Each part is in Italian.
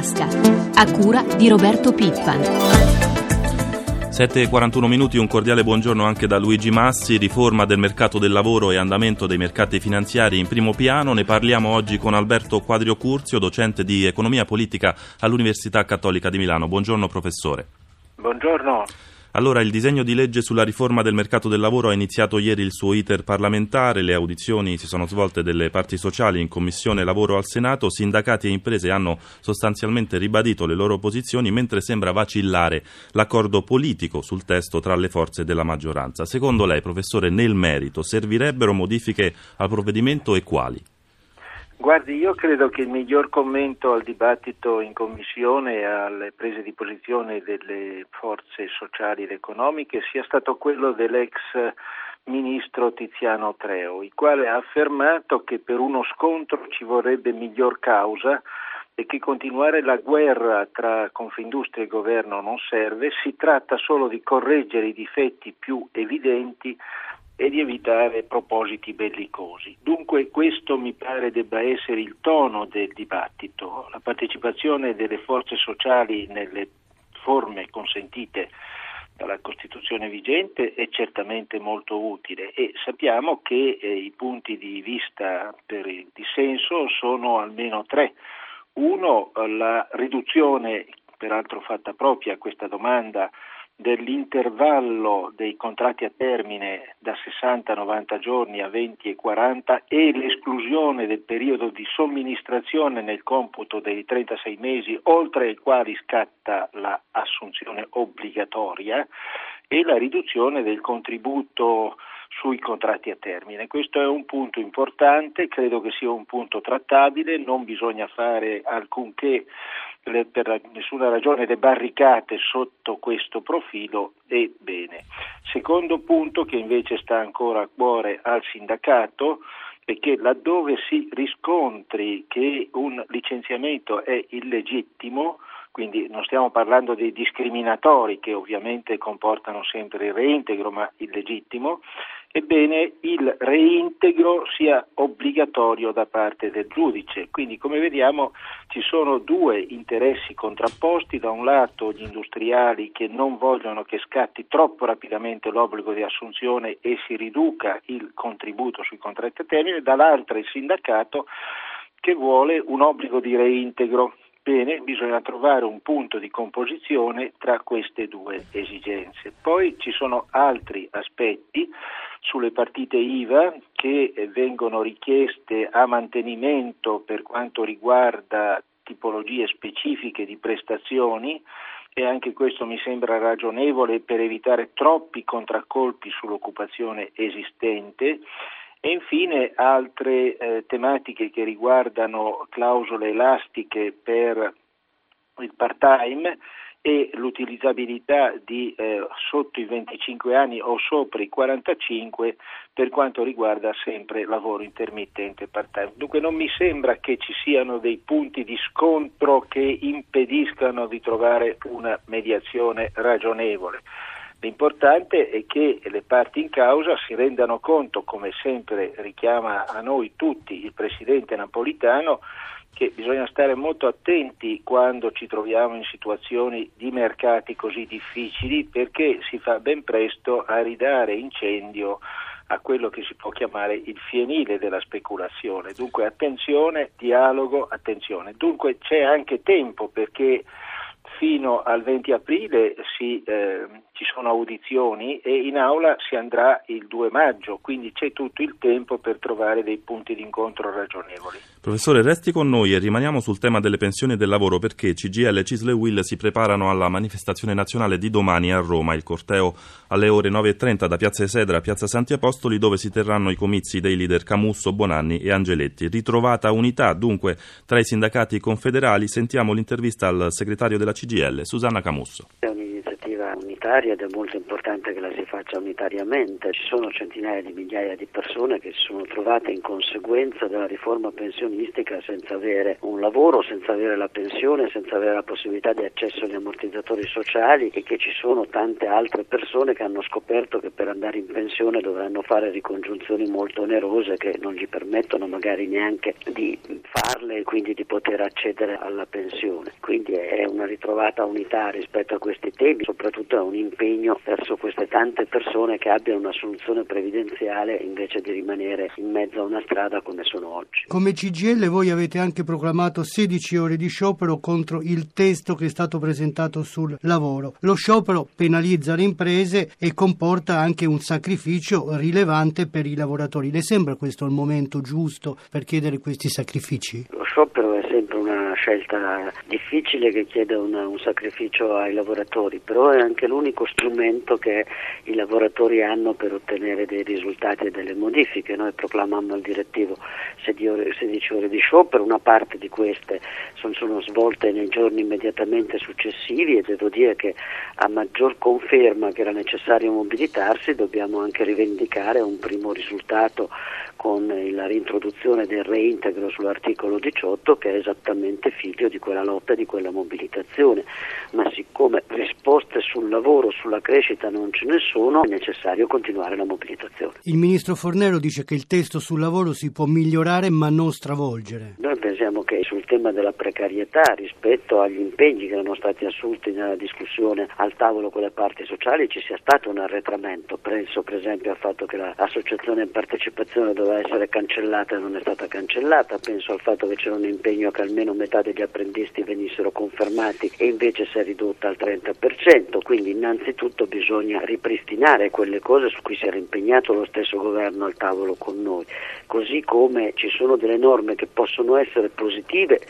tasca, a cura di Roberto Pippan. 7.41 minuti, un cordiale buongiorno anche da Luigi Massi, riforma del mercato del lavoro e andamento dei mercati finanziari in primo piano. Ne parliamo oggi con Alberto Quadrio Curzio, docente di economia politica all'Università Cattolica di Milano. Buongiorno professore. Buongiorno. Allora, il disegno di legge sulla riforma del mercato del lavoro ha iniziato ieri il suo iter parlamentare, le audizioni si sono svolte delle parti sociali in Commissione Lavoro al Senato, sindacati e imprese hanno sostanzialmente ribadito le loro posizioni mentre sembra vacillare l'accordo politico sul testo tra le forze della maggioranza. Secondo lei, professore, nel merito servirebbero modifiche al provvedimento e quali? Guardi, io credo che il miglior commento al dibattito in commissione e alle prese di posizione delle forze sociali ed economiche sia stato quello dell'ex ministro Tiziano Treo, il quale ha affermato che per uno scontro ci vorrebbe miglior causa e che continuare la guerra tra Confindustria e governo non serve, si tratta solo di correggere i difetti più evidenti e di evitare propositi bellicosi. Dunque questo mi pare debba essere il tono del dibattito. La partecipazione delle forze sociali nelle forme consentite dalla Costituzione vigente è certamente molto utile e sappiamo che eh, i punti di vista per il dissenso sono almeno tre. Uno, la riduzione, peraltro fatta propria questa domanda, dell'intervallo dei contratti a termine da 60 a 90 giorni a 20 e 40 e l'esclusione del periodo di somministrazione nel computo dei 36 mesi oltre i quali scatta l'assunzione obbligatoria e la riduzione del contributo sui contratti a termine. Questo è un punto importante, credo che sia un punto trattabile, non bisogna fare alcunché per nessuna ragione le barricate sotto questo profilo e bene. Secondo punto che invece sta ancora a cuore al sindacato è che laddove si riscontri che un licenziamento è illegittimo, quindi non stiamo parlando dei discriminatori che ovviamente comportano sempre il reintegro ma illegittimo, ebbene il reintegro sia obbligatorio da parte del giudice. Quindi come vediamo ci sono due interessi contrapposti, da un lato gli industriali che non vogliono che scatti troppo rapidamente l'obbligo di assunzione e si riduca il contributo sui contratti a termine, dall'altro il sindacato che vuole un obbligo di reintegro Bene, bisogna trovare un punto di composizione tra queste due esigenze. Poi ci sono altri aspetti sulle partite IVA che vengono richieste a mantenimento per quanto riguarda tipologie specifiche di prestazioni e anche questo mi sembra ragionevole per evitare troppi contraccolpi sull'occupazione esistente e infine altre eh, tematiche che riguardano clausole elastiche per il part-time e l'utilizzabilità di eh, sotto i 25 anni o sopra i 45 per quanto riguarda sempre lavoro intermittente part-time. Dunque non mi sembra che ci siano dei punti di scontro che impediscano di trovare una mediazione ragionevole. L'importante è che le parti in causa si rendano conto, come sempre richiama a noi tutti il Presidente Napolitano, che bisogna stare molto attenti quando ci troviamo in situazioni di mercati così difficili perché si fa ben presto a ridare incendio a quello che si può chiamare il fienile della speculazione. Dunque attenzione, dialogo, attenzione. Dunque c'è anche tempo perché fino al 20 aprile si, eh, ci sono audizioni e in aula si andrà il 2 maggio, quindi c'è tutto il tempo per trovare dei punti di incontro ragionevoli. Professore, resti con noi e rimaniamo sul tema delle pensioni e del lavoro perché CGL, Cisle e Will si preparano alla manifestazione nazionale di domani a Roma, il corteo alle ore 9.30 da Piazza Esedra a Piazza Santi Apostoli dove si terranno i comizi dei leader Camusso, Bonanni e Angeletti. Ritrovata unità dunque tra i sindacati confederali, sentiamo l'intervista al segretario della CGL, Susanna Camusso. È un'iniziativa unitaria ed è molto importante che la si faccia unitariamente. Ci sono centinaia di migliaia di persone che si sono trovate in conseguenza della riforma pensionistica senza avere un lavoro, senza avere la pensione, senza avere la possibilità di accesso agli ammortizzatori sociali e che ci sono tante altre persone che hanno scoperto che per andare in pensione dovranno fare ricongiunzioni molto onerose che non gli permettono magari neanche di farle e quindi di poter accedere alla pensione. Quindi è una ritrovata unità rispetto a questi temi, soprattutto è un impegno verso queste tante persone che abbiano una soluzione previdenziale invece di rimanere in mezzo a una strada come sono oggi. Come CGL voi avete anche proclamato 16 ore di sciopero contro il testo che è stato presentato sul lavoro. Lo sciopero penalizza le imprese e comporta anche un sacrificio rilevante per i lavoratori. Le sembra questo il momento giusto per chiedere questi sacrifici? Lo sciopero scelta difficile che chiede una, un sacrificio ai lavoratori, però è anche l'unico strumento che i lavoratori hanno per ottenere dei risultati e delle modifiche. Noi proclamammo il direttivo 16 ore, 16 ore di sciopero, una parte di queste sono, sono svolte nei giorni immediatamente successivi e devo dire che a maggior conferma che era necessario mobilitarsi dobbiamo anche rivendicare un primo risultato con la reintroduzione del reintegro sull'articolo 18 che è esattamente figlio di quella lotta e di quella mobilitazione, ma siccome risposte sul lavoro, sulla crescita non ce ne sono, è necessario continuare la mobilitazione. Il ministro Fornero dice che il testo sul lavoro si può migliorare ma non stravolgere. Noi pensiamo che sul tema della precarietà rispetto agli impegni che erano stati assunti nella discussione al tavolo con le parti sociali ci sia stato un arretramento, penso per esempio al fatto che l'associazione in partecipazione doveva essere cancellata e non è stata cancellata, penso al fatto che c'era un impegno che almeno metà degli apprendisti venissero confermati e invece si è ridotta al 30%, quindi innanzitutto bisogna ripristinare quelle cose su cui si era impegnato lo stesso governo al tavolo con noi, così come ci sono delle norme che possono essere positive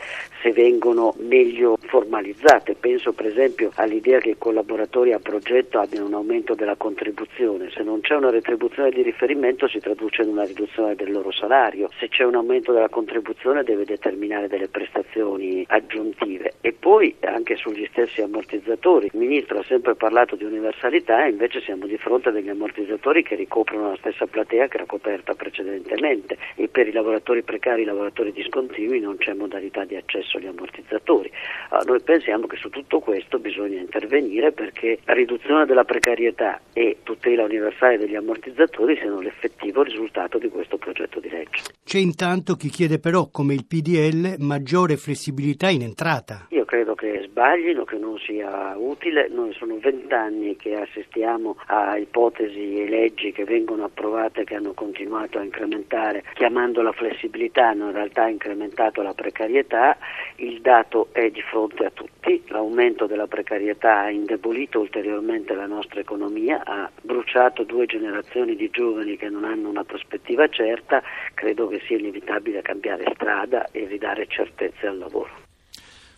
se vengono meglio formalizzate, penso per esempio all'idea che i collaboratori a progetto abbiano un aumento della contribuzione, se non c'è una retribuzione di riferimento si traduce in una riduzione del loro salario, se c'è un aumento della contribuzione deve determinare delle prestazioni aggiuntive. E poi anche sugli stessi ammortizzatori. Il Ministro ha sempre parlato di universalità e invece siamo di fronte a degli ammortizzatori che ricoprono la stessa platea che era coperta precedentemente e per i lavoratori precari, i lavoratori discontinui non c'è modalità di accesso agli ammortizzatori. Allora, noi pensiamo che su tutto questo bisogna intervenire perché la riduzione della precarietà e tutela universale degli ammortizzatori siano l'effettivo risultato di questo progetto di legge. C'è intanto chi chiede però, come il PDL, maggiore flessibilità in entrata. Io credo che sbaglino, che non sia utile. Noi sono vent'anni che assistiamo a ipotesi e leggi che vengono approvate che hanno continuato a incrementare, chiamando la flessibilità, hanno in realtà incrementato la precarietà. Il dato è di fronte a tutti, l'aumento della precarietà ha indebolito ulteriormente la nostra economia, ha bruciato due generazioni di giovani che non hanno una prospettiva certa, credo che sia inevitabile cambiare strada e ridare certezze al lavoro.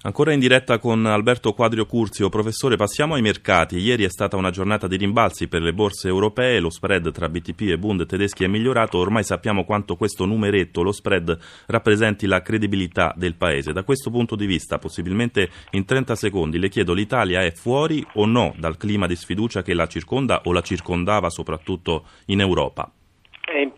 Ancora in diretta con Alberto Quadrio Curzio, professore, passiamo ai mercati. Ieri è stata una giornata di rimbalzi per le borse europee, lo spread tra BTP e Bund tedeschi è migliorato, ormai sappiamo quanto questo numeretto, lo spread, rappresenti la credibilità del paese. Da questo punto di vista, possibilmente in 30 secondi, le chiedo, l'Italia è fuori o no dal clima di sfiducia che la circonda o la circondava soprattutto in Europa?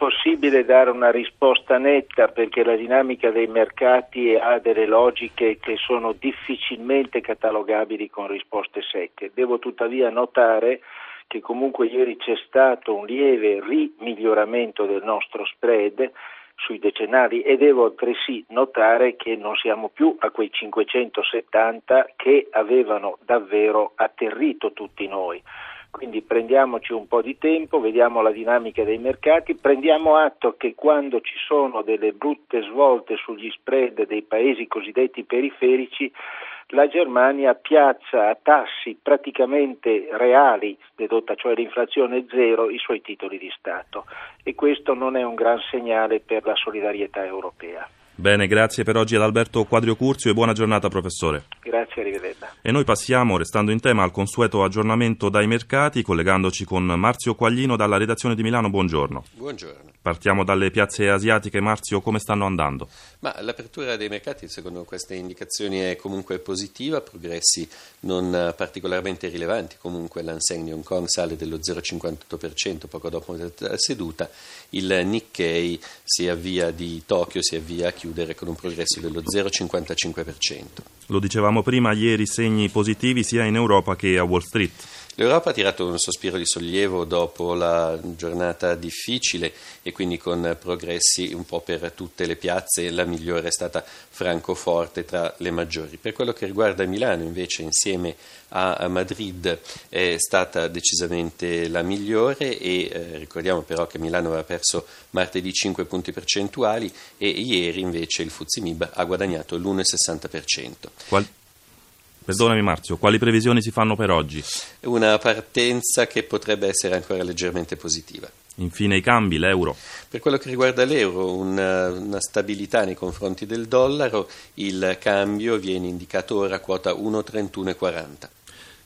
Impossibile dare una risposta netta perché la dinamica dei mercati ha delle logiche che sono difficilmente catalogabili con risposte secche. Devo tuttavia notare che comunque ieri c'è stato un lieve rimiglioramento del nostro spread sui decennali e devo altresì notare che non siamo più a quei 570 che avevano davvero atterrito tutti noi. Quindi prendiamoci un po' di tempo, vediamo la dinamica dei mercati, prendiamo atto che quando ci sono delle brutte svolte sugli spread dei paesi cosiddetti periferici, la Germania piazza a tassi praticamente reali, dedotta cioè l'inflazione zero, i suoi titoli di Stato e questo non è un gran segnale per la solidarietà europea. Bene, grazie per oggi ad Alberto Quadrio Curzio e buona giornata professore. Grazie, arrivederla. E noi passiamo, restando in tema, al consueto aggiornamento dai mercati, collegandoci con Marzio Quaglino dalla redazione di Milano. Buongiorno. Buongiorno. Partiamo dalle piazze asiatiche, Marzio, come stanno andando? Ma l'apertura dei mercati, secondo queste indicazioni, è comunque positiva, progressi non particolarmente rilevanti. Comunque l'Anseng di Hong Kong sale dello 0,58% poco dopo la seduta, il Nikkei si avvia di Tokyo, si avvia a chiudere con un progresso dello 0,55%. Lo dicevamo prima, ieri segni positivi sia in Europa che a Wall Street. L'Europa ha tirato un sospiro di sollievo dopo la giornata difficile e quindi con progressi un po' per tutte le piazze, la migliore è stata Francoforte tra le maggiori. Per quello che riguarda Milano invece insieme a Madrid è stata decisamente la migliore e eh, ricordiamo però che Milano aveva perso martedì 5 punti percentuali e ieri invece il Fuzimib ha guadagnato l'1,60%. Qual- Perdonami Marzio, quali previsioni si fanno per oggi? Una partenza che potrebbe essere ancora leggermente positiva. Infine i cambi, l'euro. Per quello che riguarda l'euro, una, una, stabilità nei confronti del dollaro, il cambio viene indicato ora a quota 1,3140.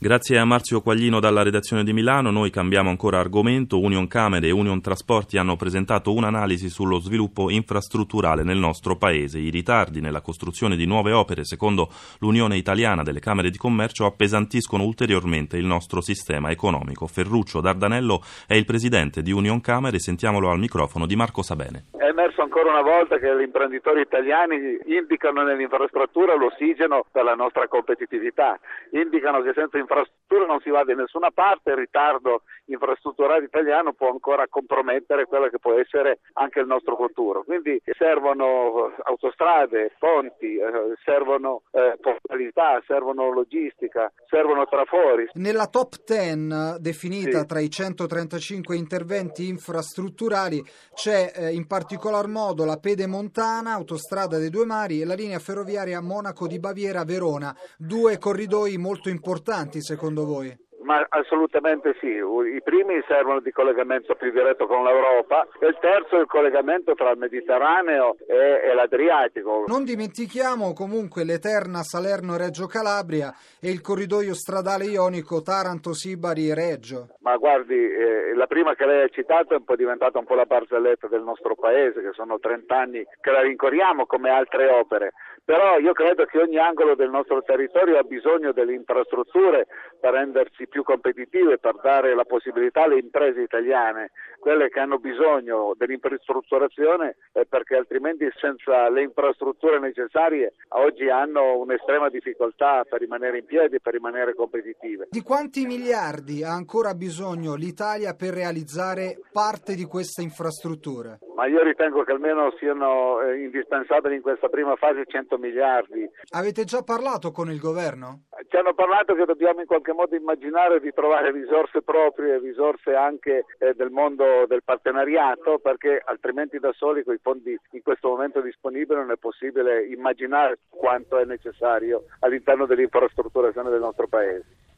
Grazie a Marzio Quaglino dalla redazione di Milano, noi cambiamo ancora argomento. Union Camere e Union Trasporti hanno presentato un'analisi sullo sviluppo infrastrutturale nel nostro paese. I ritardi nella costruzione di nuove opere, secondo l'Unione Italiana delle Camere di Commercio, appesantiscono ulteriormente il nostro sistema economico. Ferruccio Dardanello è il presidente di Union Camere, sentiamolo al microfono di Marco Sabene. È emerso ancora una volta che gli imprenditori italiani indicano nell'infrastruttura l'ossigeno per la nostra competitività, indicano che senza infrastrutture non si va da nessuna parte, il ritardo infrastrutturale italiano può ancora compromettere quello che può essere anche il nostro futuro. Quindi servono autostrade, ponti, eh, servono eh, portalità, servono logistica, servono trafori. Nella top 10 definita sì. tra i 135 interventi infrastrutturali c'è eh, in particolar modo la Pedemontana, autostrada dei due mari e la linea ferroviaria Monaco di Baviera-Verona, due corridoi molto importanti secondo voi? Ma assolutamente sì, i primi servono di collegamento più diretto con l'Europa e il terzo è il collegamento tra il Mediterraneo e, e l'Adriatico. Non dimentichiamo comunque l'eterna Salerno-Reggio Calabria e il corridoio stradale ionico Taranto-Sibari-Reggio. Ma guardi, eh, la prima che lei ha citato è un po' diventata un po' la barzelletta del nostro paese, che sono 30 anni che la rincorriamo come altre opere però io credo che ogni angolo del nostro territorio ha bisogno delle infrastrutture per rendersi più competitive, per dare la possibilità alle imprese italiane, quelle che hanno bisogno dell'infrastrutturazione, eh, perché altrimenti senza le infrastrutture necessarie oggi hanno un'estrema difficoltà per rimanere in piedi, per rimanere competitive. Di quanti miliardi ha ancora bisogno l'Italia per realizzare parte di queste infrastrutture? Ma io ritengo che almeno siano eh, indispensabili in questa prima fase 100 miliardi. Avete già parlato con il governo? Ci hanno parlato che dobbiamo in qualche modo immaginare di trovare risorse proprie, risorse anche eh, del mondo del partenariato, perché altrimenti da soli con i fondi in questo momento disponibili non è possibile immaginare quanto è necessario all'interno dell'infrastrutturazione del nostro Paese.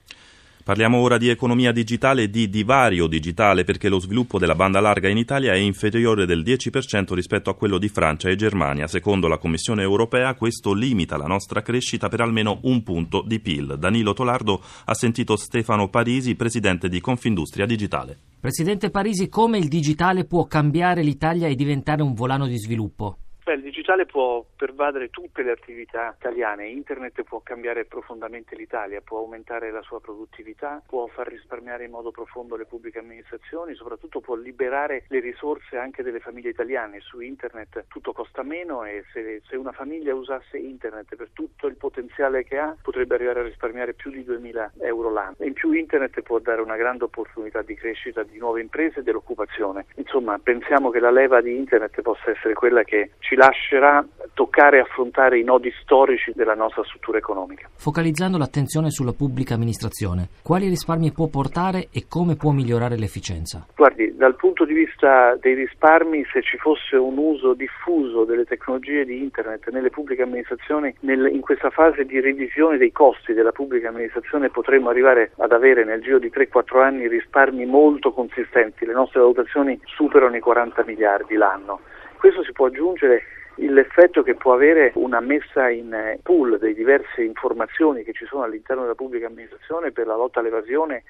Parliamo ora di economia digitale e di divario digitale perché lo sviluppo della banda larga in Italia è inferiore del 10% rispetto a quello di Francia e Germania. Secondo la Commissione europea questo limita la nostra crescita per almeno un punto di PIL. Danilo Tolardo ha sentito Stefano Parisi, presidente di Confindustria Digitale. Presidente Parisi, come il digitale può cambiare l'Italia e diventare un volano di sviluppo? Beh, il digitale può pervadere tutte le attività italiane, internet può cambiare profondamente l'Italia, può aumentare la sua produttività, può far risparmiare in modo profondo le pubbliche amministrazioni, soprattutto può liberare le risorse anche delle famiglie italiane. Su internet tutto costa meno e se, se una famiglia usasse internet per tutto il potenziale che ha potrebbe arrivare a risparmiare più di 2000 euro l'anno. In più internet può dare una grande opportunità di crescita di nuove imprese e dell'occupazione. Insomma, pensiamo che la leva di internet possa essere quella che ci ci lascerà toccare e affrontare i nodi storici della nostra struttura economica. Focalizzando l'attenzione sulla pubblica amministrazione, quali risparmi può portare e come può migliorare l'efficienza? Guardi, dal punto di vista dei risparmi, se ci fosse un uso diffuso delle tecnologie di Internet nelle pubbliche amministrazioni, nel, in questa fase di revisione dei costi della pubblica amministrazione potremmo arrivare ad avere nel giro di 3-4 anni risparmi molto consistenti. Le nostre valutazioni superano i 40 miliardi l'anno questo si può aggiungere l'effetto che può avere una messa in eh, pool delle diverse informazioni che ci sono all'interno della pubblica amministrazione per la lotta all'evasione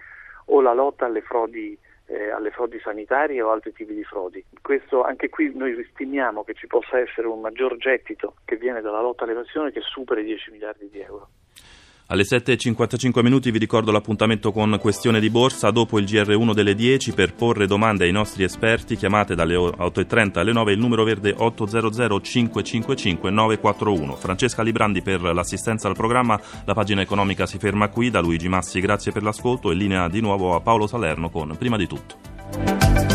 o la lotta alle frodi eh, alle frodi sanitarie o altri tipi di frodi. Questo, anche qui noi stimiamo che ci possa essere un maggior gettito che viene dalla lotta all'evasione che supera i 10 miliardi di euro. Alle 7.55 minuti vi ricordo l'appuntamento con Questione di Borsa dopo il GR1 delle 10 per porre domande ai nostri esperti. Chiamate dalle 8.30 alle 9 il numero verde 800 555 941. Francesca Librandi per l'assistenza al programma. La pagina economica si ferma qui. Da Luigi Massi grazie per l'ascolto e linea di nuovo a Paolo Salerno con Prima di tutto.